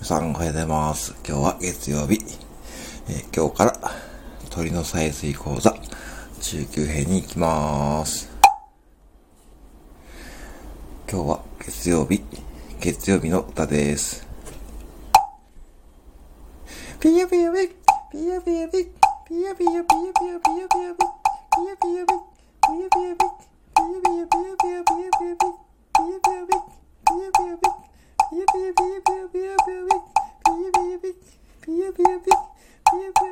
皆さんおはようございます。今日は月曜日。えー今日から鳥の採水講座中級編に行きます。今日は月曜日、月曜日の歌です。ピヨピヨピピヨピヨピピヨピヨピヨピヨピヨピヨピュピュピュピュピュ